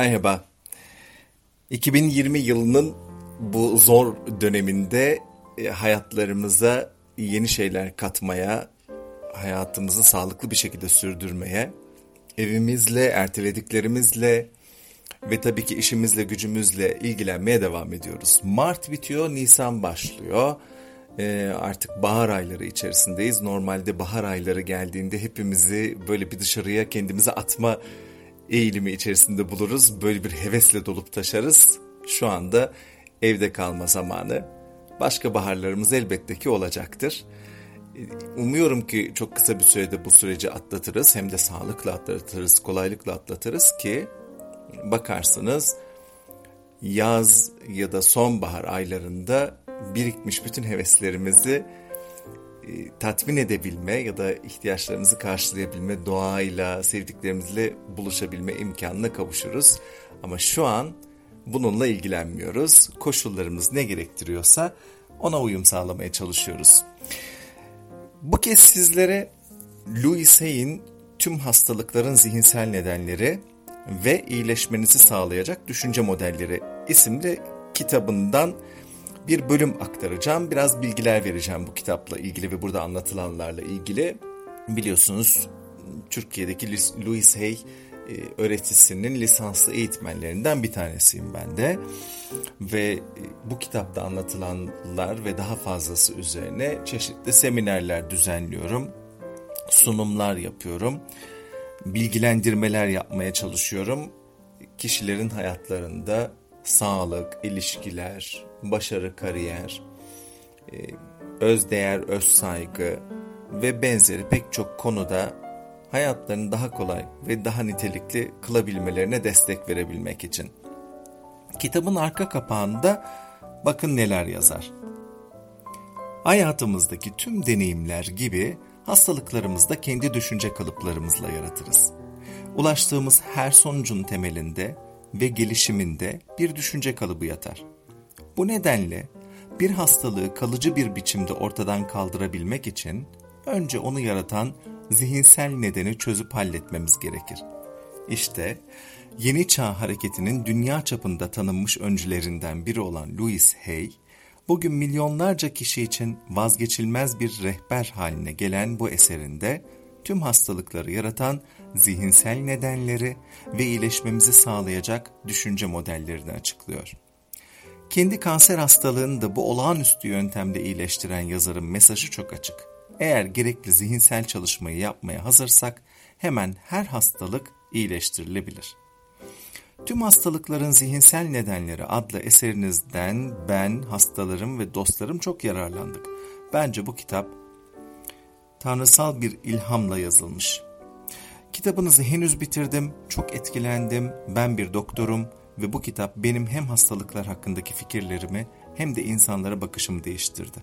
Merhaba. 2020 yılının bu zor döneminde e, hayatlarımıza yeni şeyler katmaya, hayatımızı sağlıklı bir şekilde sürdürmeye, evimizle, ertelediklerimizle ve tabii ki işimizle, gücümüzle ilgilenmeye devam ediyoruz. Mart bitiyor, Nisan başlıyor. Ee, artık bahar ayları içerisindeyiz. Normalde bahar ayları geldiğinde hepimizi böyle bir dışarıya kendimizi atma eğilimi içerisinde buluruz. Böyle bir hevesle dolup taşarız. Şu anda evde kalma zamanı. Başka baharlarımız elbette ki olacaktır. Umuyorum ki çok kısa bir sürede bu süreci atlatırız. Hem de sağlıkla atlatırız, kolaylıkla atlatırız ki bakarsınız yaz ya da sonbahar aylarında birikmiş bütün heveslerimizi tatmin edebilme ya da ihtiyaçlarımızı karşılayabilme, doğayla, sevdiklerimizle buluşabilme imkanına kavuşuruz. Ama şu an bununla ilgilenmiyoruz. Koşullarımız ne gerektiriyorsa ona uyum sağlamaya çalışıyoruz. Bu kez sizlere Louis Hay'in Tüm Hastalıkların Zihinsel Nedenleri ve İyileşmenizi Sağlayacak Düşünce Modelleri isimli kitabından bir bölüm aktaracağım. Biraz bilgiler vereceğim bu kitapla ilgili ve burada anlatılanlarla ilgili. Biliyorsunuz Türkiye'deki Louis Hay e, öğretisinin lisanslı eğitmenlerinden bir tanesiyim ben de. Ve e, bu kitapta anlatılanlar ve daha fazlası üzerine çeşitli seminerler düzenliyorum. Sunumlar yapıyorum. Bilgilendirmeler yapmaya çalışıyorum. Kişilerin hayatlarında sağlık, ilişkiler, başarı, kariyer, e, öz değer, öz saygı ve benzeri pek çok konuda hayatlarını daha kolay ve daha nitelikli kılabilmelerine destek verebilmek için. Kitabın arka kapağında bakın neler yazar. Hayatımızdaki tüm deneyimler gibi hastalıklarımızı da kendi düşünce kalıplarımızla yaratırız. Ulaştığımız her sonucun temelinde ve gelişiminde bir düşünce kalıbı yatar. Bu nedenle bir hastalığı kalıcı bir biçimde ortadan kaldırabilmek için önce onu yaratan zihinsel nedeni çözüp halletmemiz gerekir. İşte yeni çağ hareketinin dünya çapında tanınmış öncülerinden biri olan Louis Hay, bugün milyonlarca kişi için vazgeçilmez bir rehber haline gelen bu eserinde tüm hastalıkları yaratan zihinsel nedenleri ve iyileşmemizi sağlayacak düşünce modellerini açıklıyor. Kendi kanser hastalığını da bu olağanüstü yöntemde iyileştiren yazarın mesajı çok açık. Eğer gerekli zihinsel çalışmayı yapmaya hazırsak hemen her hastalık iyileştirilebilir. Tüm hastalıkların zihinsel nedenleri adlı eserinizden ben, hastalarım ve dostlarım çok yararlandık. Bence bu kitap tanrısal bir ilhamla yazılmış. Kitabınızı henüz bitirdim, çok etkilendim, ben bir doktorum ve bu kitap benim hem hastalıklar hakkındaki fikirlerimi hem de insanlara bakışımı değiştirdi.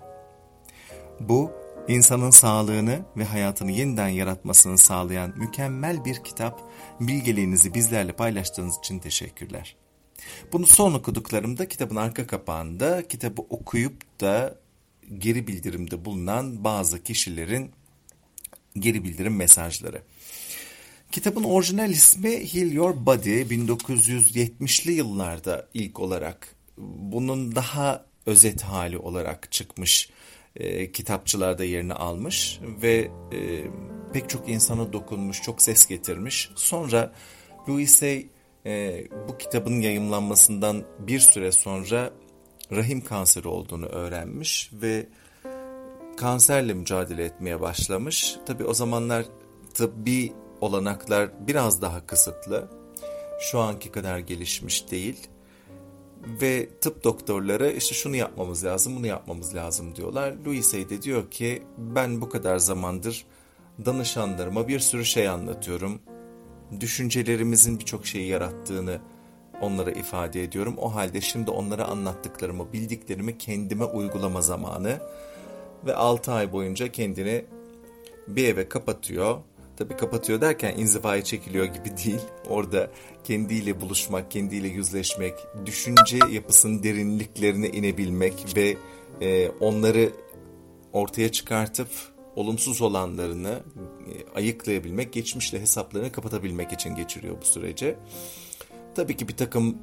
Bu, insanın sağlığını ve hayatını yeniden yaratmasını sağlayan mükemmel bir kitap. Bilgeliğinizi bizlerle paylaştığınız için teşekkürler. Bunu son okuduklarımda kitabın arka kapağında kitabı okuyup da geri bildirimde bulunan bazı kişilerin geri bildirim mesajları. Kitabın orijinal ismi Heal Your Body 1970'li yıllarda ilk olarak bunun daha özet hali olarak çıkmış e, kitapçılarda yerini almış ve e, pek çok insana dokunmuş, çok ses getirmiş. Sonra Louis Hay e, bu kitabın yayımlanmasından bir süre sonra rahim kanseri olduğunu öğrenmiş ve kanserle mücadele etmeye başlamış. Tabi o zamanlar tıbbi olanaklar biraz daha kısıtlı. Şu anki kadar gelişmiş değil. Ve tıp doktorları işte şunu yapmamız lazım, bunu yapmamız lazım diyorlar. Louis Hay de diyor ki ben bu kadar zamandır danışanlarıma bir sürü şey anlatıyorum. Düşüncelerimizin birçok şeyi yarattığını onlara ifade ediyorum. O halde şimdi onlara anlattıklarımı, bildiklerimi kendime uygulama zamanı. Ve 6 ay boyunca kendini bir eve kapatıyor Tabi kapatıyor derken inzivaya çekiliyor gibi değil. Orada kendiyle buluşmak, kendiyle yüzleşmek, düşünce yapısının derinliklerine inebilmek ve e, onları ortaya çıkartıp olumsuz olanlarını e, ayıklayabilmek, geçmişle hesaplarını kapatabilmek için geçiriyor bu sürece. Tabii ki bir takım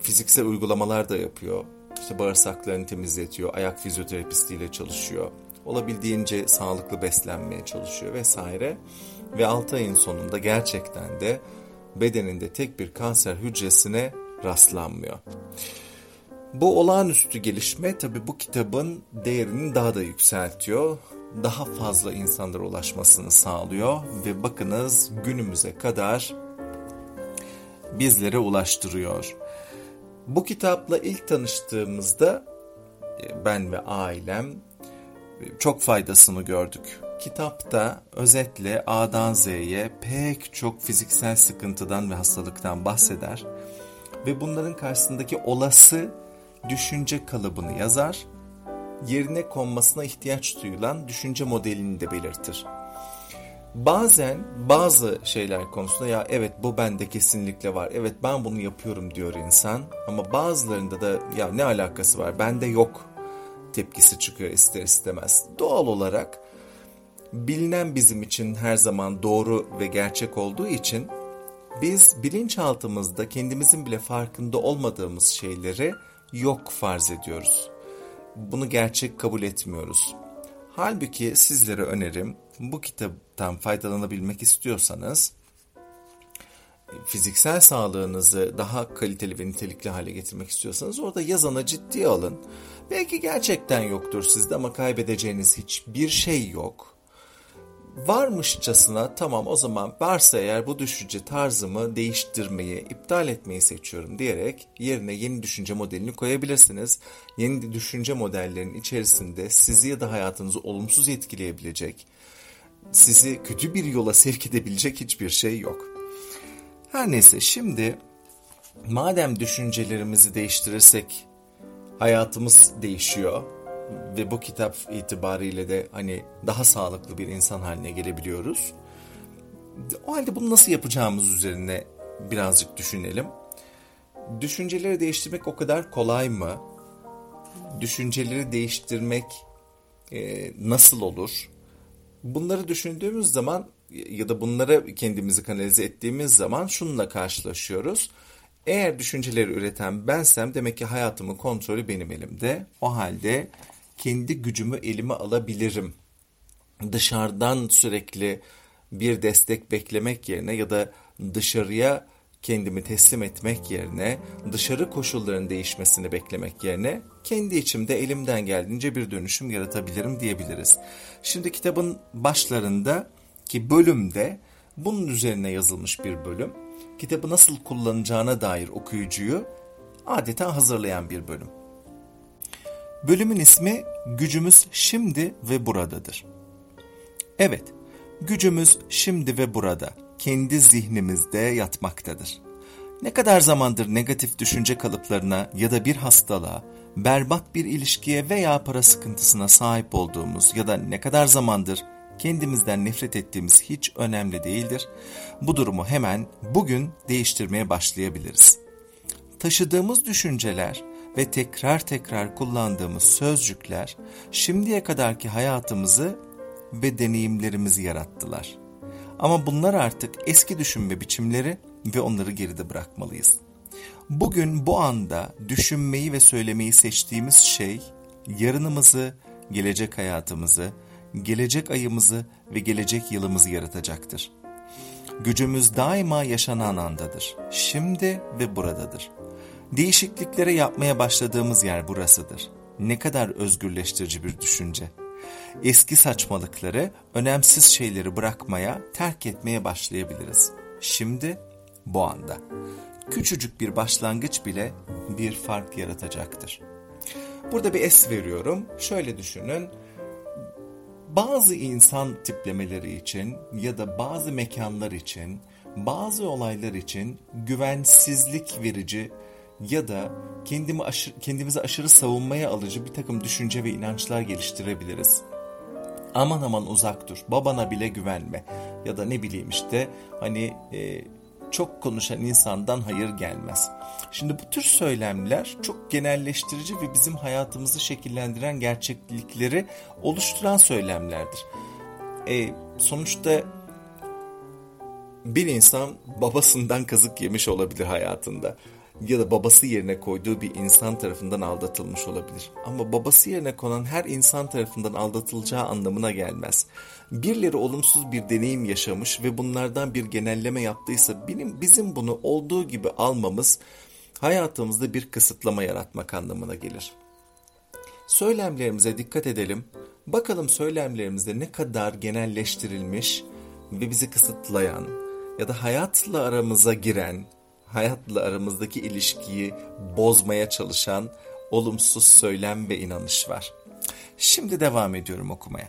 fiziksel uygulamalar da yapıyor. İşte bağırsaklarını temizletiyor, ayak fizyoterapistiyle çalışıyor. Olabildiğince sağlıklı beslenmeye çalışıyor vesaire. Ve 6 ayın sonunda gerçekten de bedeninde tek bir kanser hücresine rastlanmıyor. Bu olağanüstü gelişme tabi bu kitabın değerini daha da yükseltiyor. Daha fazla insanlara ulaşmasını sağlıyor ve bakınız günümüze kadar bizlere ulaştırıyor. Bu kitapla ilk tanıştığımızda e, ben ve ailem e, çok faydasını gördük. Kitapta özetle A'dan Z'ye pek çok fiziksel sıkıntıdan ve hastalıktan bahseder ve bunların karşısındaki olası düşünce kalıbını yazar, yerine konmasına ihtiyaç duyulan düşünce modelini de belirtir. Bazen bazı şeyler konusunda ya evet bu bende kesinlikle var, evet ben bunu yapıyorum diyor insan ama bazılarında da ya ne alakası var bende yok tepkisi çıkıyor ister istemez. Doğal olarak bilinen bizim için her zaman doğru ve gerçek olduğu için biz bilinçaltımızda kendimizin bile farkında olmadığımız şeyleri yok farz ediyoruz. Bunu gerçek kabul etmiyoruz. Halbuki sizlere önerim bu kitaptan faydalanabilmek istiyorsanız fiziksel sağlığınızı daha kaliteli ve nitelikli hale getirmek istiyorsanız orada yazana ciddi alın. Belki gerçekten yoktur sizde ama kaybedeceğiniz hiçbir şey yok varmışçasına tamam o zaman varsa eğer bu düşünce tarzımı değiştirmeyi, iptal etmeyi seçiyorum diyerek yerine yeni düşünce modelini koyabilirsiniz. Yeni düşünce modellerinin içerisinde sizi ya da hayatınızı olumsuz etkileyebilecek, sizi kötü bir yola sevk edebilecek hiçbir şey yok. Her neyse şimdi madem düşüncelerimizi değiştirirsek hayatımız değişiyor ve bu kitap itibariyle de hani daha sağlıklı bir insan haline gelebiliyoruz. O halde bunu nasıl yapacağımız üzerine birazcık düşünelim. Düşünceleri değiştirmek o kadar kolay mı? Düşünceleri değiştirmek e, nasıl olur? Bunları düşündüğümüz zaman ya da bunları kendimizi kanalize ettiğimiz zaman şununla karşılaşıyoruz. Eğer düşünceleri üreten bensem demek ki hayatımın kontrolü benim elimde. O halde kendi gücümü elime alabilirim. Dışarıdan sürekli bir destek beklemek yerine ya da dışarıya kendimi teslim etmek yerine, dışarı koşulların değişmesini beklemek yerine kendi içimde elimden geldiğince bir dönüşüm yaratabilirim diyebiliriz. Şimdi kitabın başlarında ki bölümde bunun üzerine yazılmış bir bölüm. Kitabı nasıl kullanacağına dair okuyucuyu adeta hazırlayan bir bölüm. Bölümün ismi Gücümüz Şimdi ve Buradadır. Evet, gücümüz şimdi ve burada, kendi zihnimizde yatmaktadır. Ne kadar zamandır negatif düşünce kalıplarına ya da bir hastalığa, berbat bir ilişkiye veya para sıkıntısına sahip olduğumuz ya da ne kadar zamandır kendimizden nefret ettiğimiz hiç önemli değildir. Bu durumu hemen bugün değiştirmeye başlayabiliriz. Taşıdığımız düşünceler ve tekrar tekrar kullandığımız sözcükler şimdiye kadarki hayatımızı ve deneyimlerimizi yarattılar. Ama bunlar artık eski düşünme biçimleri ve onları geride bırakmalıyız. Bugün bu anda düşünmeyi ve söylemeyi seçtiğimiz şey yarınımızı, gelecek hayatımızı, gelecek ayımızı ve gelecek yılımızı yaratacaktır. Gücümüz daima yaşanan andadır. Şimdi ve buradadır. Değişikliklere yapmaya başladığımız yer burasıdır. Ne kadar özgürleştirici bir düşünce. Eski saçmalıkları, önemsiz şeyleri bırakmaya, terk etmeye başlayabiliriz. Şimdi, bu anda. Küçücük bir başlangıç bile bir fark yaratacaktır. Burada bir es veriyorum. Şöyle düşünün. Bazı insan tiplemeleri için ya da bazı mekanlar için, bazı olaylar için güvensizlik verici ya da kendimi aşırı, kendimizi aşırı savunmaya alıcı bir takım düşünce ve inançlar geliştirebiliriz. Aman aman uzak dur, babana bile güvenme ya da ne bileyim işte hani e, çok konuşan insandan hayır gelmez. Şimdi bu tür söylemler çok genelleştirici ve bizim hayatımızı şekillendiren gerçeklikleri oluşturan söylemlerdir. E, sonuçta Bir insan babasından kazık yemiş olabilir hayatında ya da babası yerine koyduğu bir insan tarafından aldatılmış olabilir. Ama babası yerine konan her insan tarafından aldatılacağı anlamına gelmez. Birileri olumsuz bir deneyim yaşamış ve bunlardan bir genelleme yaptıysa benim bizim bunu olduğu gibi almamız hayatımızda bir kısıtlama yaratmak anlamına gelir. Söylemlerimize dikkat edelim. Bakalım söylemlerimizde ne kadar genelleştirilmiş ve bizi kısıtlayan ya da hayatla aramıza giren hayatla aramızdaki ilişkiyi bozmaya çalışan olumsuz söylem ve inanış var. Şimdi devam ediyorum okumaya.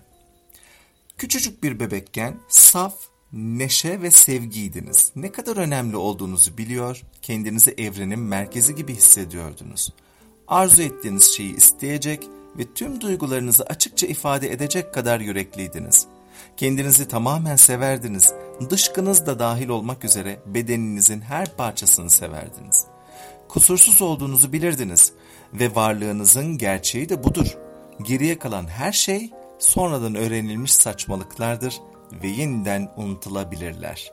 Küçücük bir bebekken saf, neşe ve sevgiydiniz. Ne kadar önemli olduğunuzu biliyor, kendinizi evrenin merkezi gibi hissediyordunuz. Arzu ettiğiniz şeyi isteyecek ve tüm duygularınızı açıkça ifade edecek kadar yürekliydiniz. Kendinizi tamamen severdiniz. Dışkınız da dahil olmak üzere bedeninizin her parçasını severdiniz. Kusursuz olduğunuzu bilirdiniz ve varlığınızın gerçeği de budur. Geriye kalan her şey sonradan öğrenilmiş saçmalıklardır ve yeniden unutulabilirler.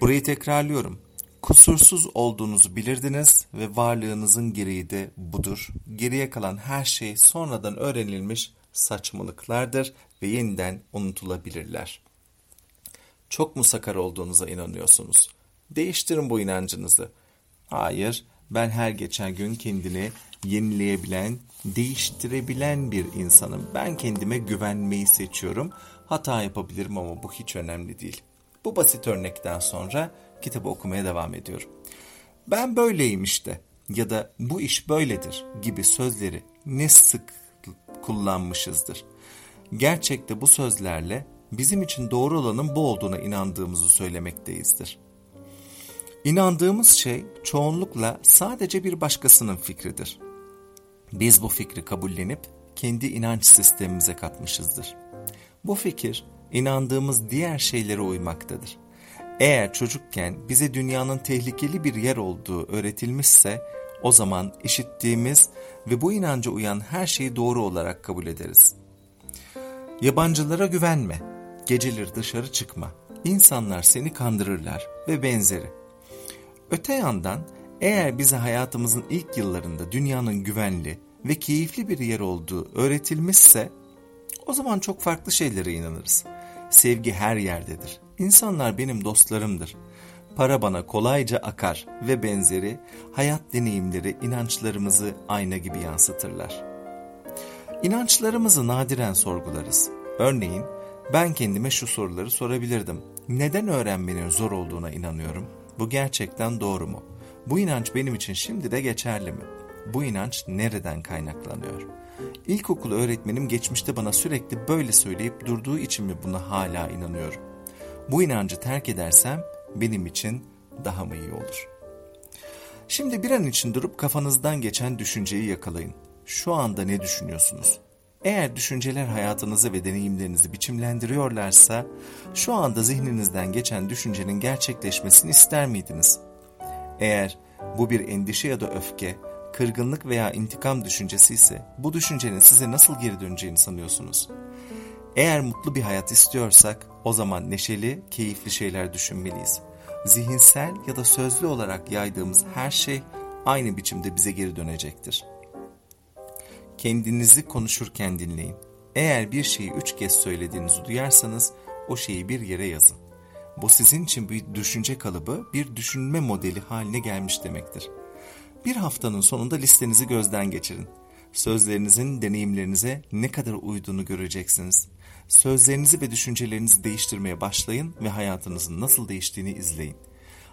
Burayı tekrarlıyorum. Kusursuz olduğunuzu bilirdiniz ve varlığınızın gereği de budur. Geriye kalan her şey sonradan öğrenilmiş saçmalıklardır ve yeniden unutulabilirler. Çok mu sakar olduğunuza inanıyorsunuz? Değiştirin bu inancınızı. Hayır, ben her geçen gün kendini yenileyebilen, değiştirebilen bir insanım. Ben kendime güvenmeyi seçiyorum. Hata yapabilirim ama bu hiç önemli değil. Bu basit örnekten sonra kitabı okumaya devam ediyorum. Ben böyleyim işte ya da bu iş böyledir gibi sözleri ne sık kullanmışızdır. Gerçekte bu sözlerle bizim için doğru olanın bu olduğuna inandığımızı söylemekteyizdir. İnandığımız şey çoğunlukla sadece bir başkasının fikridir. Biz bu fikri kabullenip kendi inanç sistemimize katmışızdır. Bu fikir inandığımız diğer şeylere uymaktadır. Eğer çocukken bize dünyanın tehlikeli bir yer olduğu öğretilmişse o zaman işittiğimiz ve bu inanca uyan her şeyi doğru olarak kabul ederiz. Yabancılara güvenme, geceleri dışarı çıkma, insanlar seni kandırırlar ve benzeri. Öte yandan eğer bize hayatımızın ilk yıllarında dünyanın güvenli ve keyifli bir yer olduğu öğretilmişse o zaman çok farklı şeylere inanırız. Sevgi her yerdedir. İnsanlar benim dostlarımdır para bana kolayca akar ve benzeri hayat deneyimleri inançlarımızı ayna gibi yansıtırlar. İnançlarımızı nadiren sorgularız. Örneğin ben kendime şu soruları sorabilirdim. Neden öğrenmenin zor olduğuna inanıyorum? Bu gerçekten doğru mu? Bu inanç benim için şimdi de geçerli mi? Bu inanç nereden kaynaklanıyor? İlkokul öğretmenim geçmişte bana sürekli böyle söyleyip durduğu için mi buna hala inanıyorum? Bu inancı terk edersem benim için daha mı iyi olur? Şimdi bir an için durup kafanızdan geçen düşünceyi yakalayın. Şu anda ne düşünüyorsunuz? Eğer düşünceler hayatınızı ve deneyimlerinizi biçimlendiriyorlarsa, şu anda zihninizden geçen düşüncenin gerçekleşmesini ister miydiniz? Eğer bu bir endişe ya da öfke, kırgınlık veya intikam düşüncesi ise bu düşüncenin size nasıl geri döneceğini sanıyorsunuz? Eğer mutlu bir hayat istiyorsak o zaman neşeli, keyifli şeyler düşünmeliyiz. Zihinsel ya da sözlü olarak yaydığımız her şey aynı biçimde bize geri dönecektir. Kendinizi konuşurken dinleyin. Eğer bir şeyi üç kez söylediğinizi duyarsanız o şeyi bir yere yazın. Bu sizin için bir düşünce kalıbı, bir düşünme modeli haline gelmiş demektir. Bir haftanın sonunda listenizi gözden geçirin. Sözlerinizin deneyimlerinize ne kadar uyduğunu göreceksiniz. Sözlerinizi ve düşüncelerinizi değiştirmeye başlayın ve hayatınızın nasıl değiştiğini izleyin.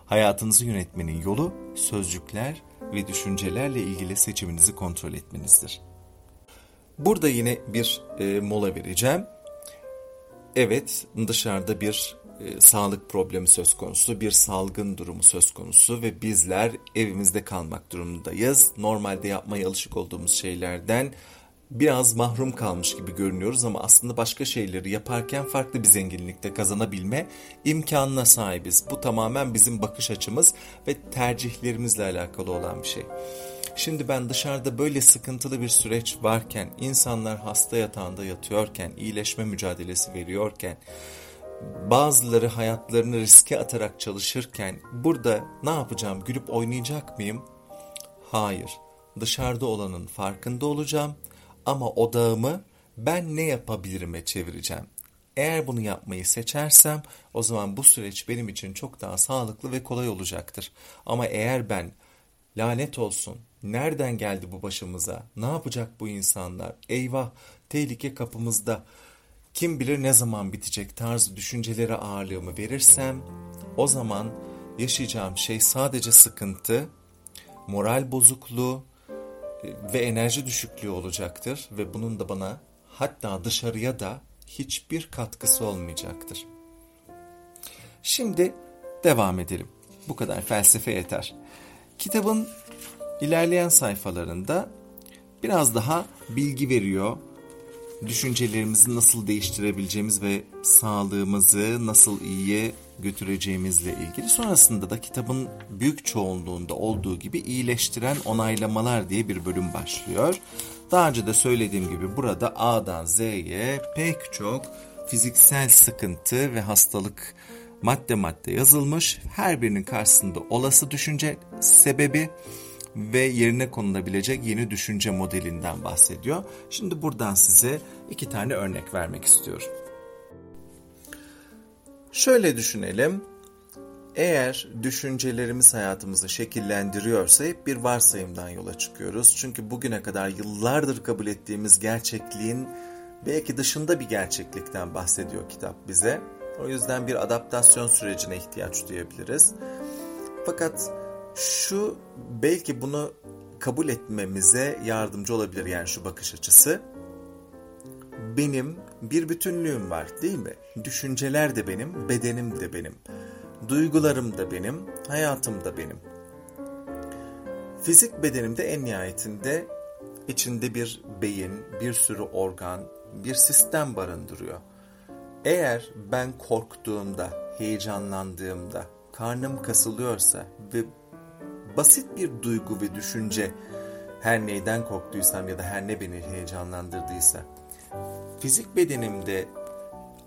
Hayatınızı yönetmenin yolu sözcükler ve düşüncelerle ilgili seçiminizi kontrol etmenizdir. Burada yine bir e, mola vereceğim. Evet dışarıda bir e, sağlık problemi söz konusu, bir salgın durumu söz konusu ve bizler evimizde kalmak durumundayız. Normalde yapmaya alışık olduğumuz şeylerden biraz mahrum kalmış gibi görünüyoruz ama aslında başka şeyleri yaparken farklı bir zenginlikte kazanabilme imkanına sahibiz. Bu tamamen bizim bakış açımız ve tercihlerimizle alakalı olan bir şey. Şimdi ben dışarıda böyle sıkıntılı bir süreç varken, insanlar hasta yatağında yatıyorken, iyileşme mücadelesi veriyorken, bazıları hayatlarını riske atarak çalışırken burada ne yapacağım? Gülüp oynayacak mıyım? Hayır. Dışarıda olanın farkında olacağım ama odağımı ben ne yapabilirim'e çevireceğim. Eğer bunu yapmayı seçersem o zaman bu süreç benim için çok daha sağlıklı ve kolay olacaktır. Ama eğer ben lanet olsun nereden geldi bu başımıza ne yapacak bu insanlar eyvah tehlike kapımızda kim bilir ne zaman bitecek tarzı düşüncelere ağırlığımı verirsem o zaman yaşayacağım şey sadece sıkıntı, moral bozukluğu e, ve enerji düşüklüğü olacaktır ve bunun da bana hatta dışarıya da hiçbir katkısı olmayacaktır. Şimdi devam edelim. Bu kadar felsefe yeter. Kitabın ilerleyen sayfalarında biraz daha bilgi veriyor. Düşüncelerimizi nasıl değiştirebileceğimiz ve sağlığımızı nasıl iyiye götüreceğimizle ilgili. Sonrasında da kitabın büyük çoğunluğunda olduğu gibi iyileştiren onaylamalar diye bir bölüm başlıyor. Daha önce de söylediğim gibi burada A'dan Z'ye pek çok fiziksel sıkıntı ve hastalık madde madde yazılmış. Her birinin karşısında olası düşünce sebebi ve yerine konulabilecek yeni düşünce modelinden bahsediyor. Şimdi buradan size iki tane örnek vermek istiyorum. Şöyle düşünelim. Eğer düşüncelerimiz hayatımızı şekillendiriyorsa hep bir varsayımdan yola çıkıyoruz. Çünkü bugüne kadar yıllardır kabul ettiğimiz gerçekliğin belki dışında bir gerçeklikten bahsediyor kitap bize. O yüzden bir adaptasyon sürecine ihtiyaç duyabiliriz. Fakat şu belki bunu kabul etmemize yardımcı olabilir yani şu bakış açısı. Benim bir bütünlüğüm var değil mi? Düşünceler de benim, bedenim de benim. Duygularım da benim, hayatım da benim. Fizik bedenimde en nihayetinde içinde bir beyin, bir sürü organ, bir sistem barındırıyor. Eğer ben korktuğumda, heyecanlandığımda, karnım kasılıyorsa ve basit bir duygu ve düşünce her neyden korktuysam ya da her ne beni heyecanlandırdıysa fizik bedenimde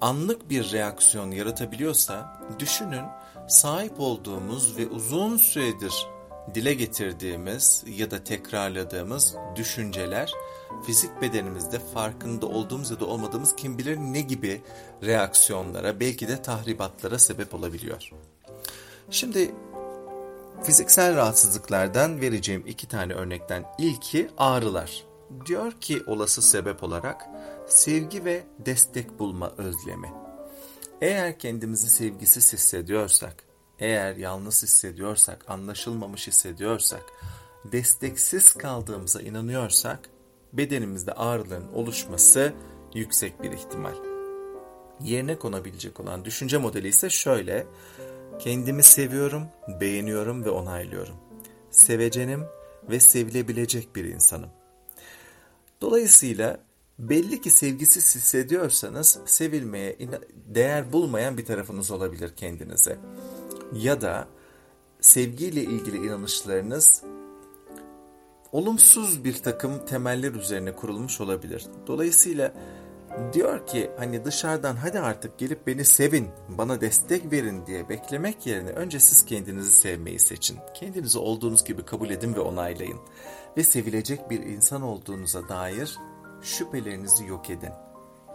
anlık bir reaksiyon yaratabiliyorsa düşünün sahip olduğumuz ve uzun süredir dile getirdiğimiz ya da tekrarladığımız düşünceler fizik bedenimizde farkında olduğumuz ya da olmadığımız kim bilir ne gibi reaksiyonlara belki de tahribatlara sebep olabiliyor. Şimdi fiziksel rahatsızlıklardan vereceğim iki tane örnekten ilki ağrılar. Diyor ki olası sebep olarak sevgi ve destek bulma özlemi. Eğer kendimizi sevgisiz hissediyorsak, eğer yalnız hissediyorsak, anlaşılmamış hissediyorsak, desteksiz kaldığımıza inanıyorsak, bedenimizde ağrıların oluşması yüksek bir ihtimal. Yerine konabilecek olan düşünce modeli ise şöyle, kendimi seviyorum, beğeniyorum ve onaylıyorum. Sevecenim ve sevilebilecek bir insanım. Dolayısıyla belli ki sevgisiz hissediyorsanız sevilmeye değer bulmayan bir tarafınız olabilir kendinize. Ya da sevgiyle ilgili inanışlarınız olumsuz bir takım temeller üzerine kurulmuş olabilir. Dolayısıyla diyor ki hani dışarıdan hadi artık gelip beni sevin, bana destek verin diye beklemek yerine önce siz kendinizi sevmeyi seçin. Kendinizi olduğunuz gibi kabul edin ve onaylayın. Ve sevilecek bir insan olduğunuza dair şüphelerinizi yok edin.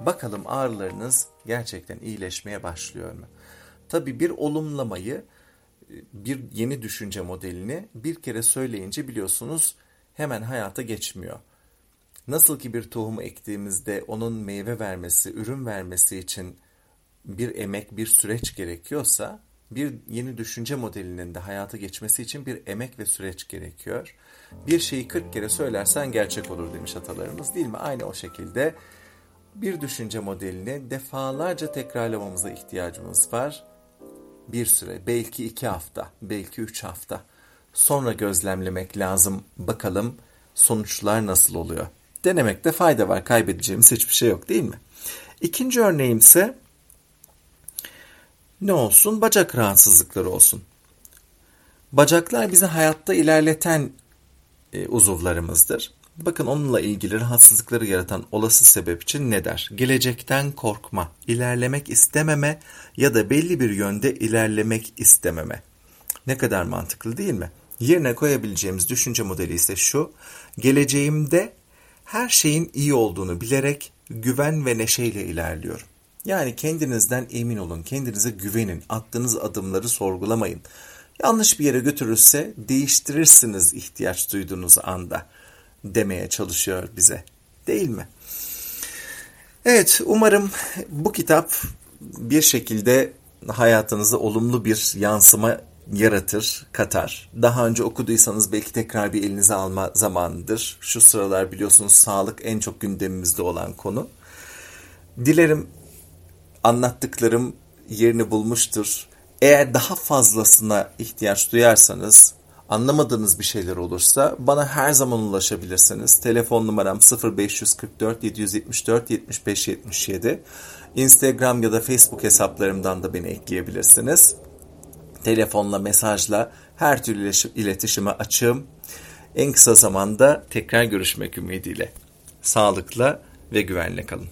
Bakalım ağrılarınız gerçekten iyileşmeye başlıyor mu? Tabi bir olumlamayı, bir yeni düşünce modelini bir kere söyleyince biliyorsunuz hemen hayata geçmiyor. Nasıl ki bir tohumu ektiğimizde onun meyve vermesi, ürün vermesi için bir emek, bir süreç gerekiyorsa, bir yeni düşünce modelinin de hayata geçmesi için bir emek ve süreç gerekiyor. Bir şeyi 40 kere söylersen gerçek olur demiş atalarımız değil mi? Aynı o şekilde bir düşünce modelini defalarca tekrarlamamıza ihtiyacımız var. Bir süre, belki iki hafta, belki üç hafta. Sonra gözlemlemek lazım. Bakalım sonuçlar nasıl oluyor? Denemekte fayda var. Kaybedeceğimiz hiçbir şey yok değil mi? İkinci örneğim ise ne olsun? Bacak rahatsızlıkları olsun. Bacaklar bizi hayatta ilerleten e, uzuvlarımızdır. Bakın onunla ilgili rahatsızlıkları yaratan olası sebep için ne der? Gelecekten korkma, ilerlemek istememe ya da belli bir yönde ilerlemek istememe. Ne kadar mantıklı değil mi? Yerine koyabileceğimiz düşünce modeli ise şu. Geleceğimde her şeyin iyi olduğunu bilerek güven ve neşeyle ilerliyorum. Yani kendinizden emin olun, kendinize güvenin, attığınız adımları sorgulamayın. Yanlış bir yere götürürse değiştirirsiniz ihtiyaç duyduğunuz anda demeye çalışıyor bize. Değil mi? Evet, umarım bu kitap bir şekilde hayatınıza olumlu bir yansıma yaratır, katar. Daha önce okuduysanız belki tekrar bir elinize alma zamanıdır. Şu sıralar biliyorsunuz sağlık en çok gündemimizde olan konu. Dilerim anlattıklarım yerini bulmuştur. Eğer daha fazlasına ihtiyaç duyarsanız, anlamadığınız bir şeyler olursa bana her zaman ulaşabilirsiniz. Telefon numaram 0544 774 75 77. Instagram ya da Facebook hesaplarımdan da beni ekleyebilirsiniz. Telefonla, mesajla her türlü iletişime açığım. En kısa zamanda tekrar görüşmek ümidiyle. Sağlıkla ve güvenle kalın.